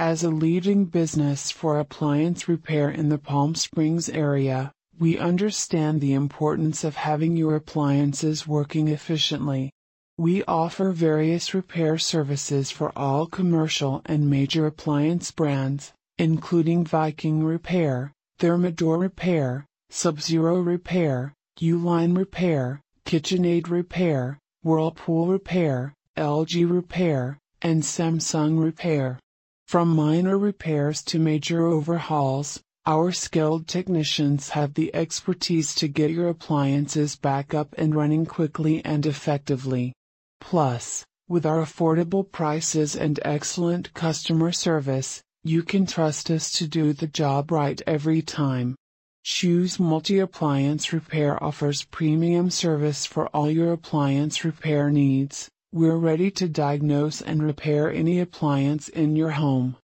As a leading business for appliance repair in the Palm Springs area, we understand the importance of having your appliances working efficiently. We offer various repair services for all commercial and major appliance brands, including Viking Repair, Thermador Repair, Sub-Zero Repair, U-Line Repair, KitchenAid Repair, Whirlpool Repair, LG Repair, and Samsung Repair. From minor repairs to major overhauls, our skilled technicians have the expertise to get your appliances back up and running quickly and effectively. Plus, with our affordable prices and excellent customer service, you can trust us to do the job right every time. Choose Multi Appliance Repair offers premium service for all your appliance repair needs. We're ready to diagnose and repair any appliance in your home.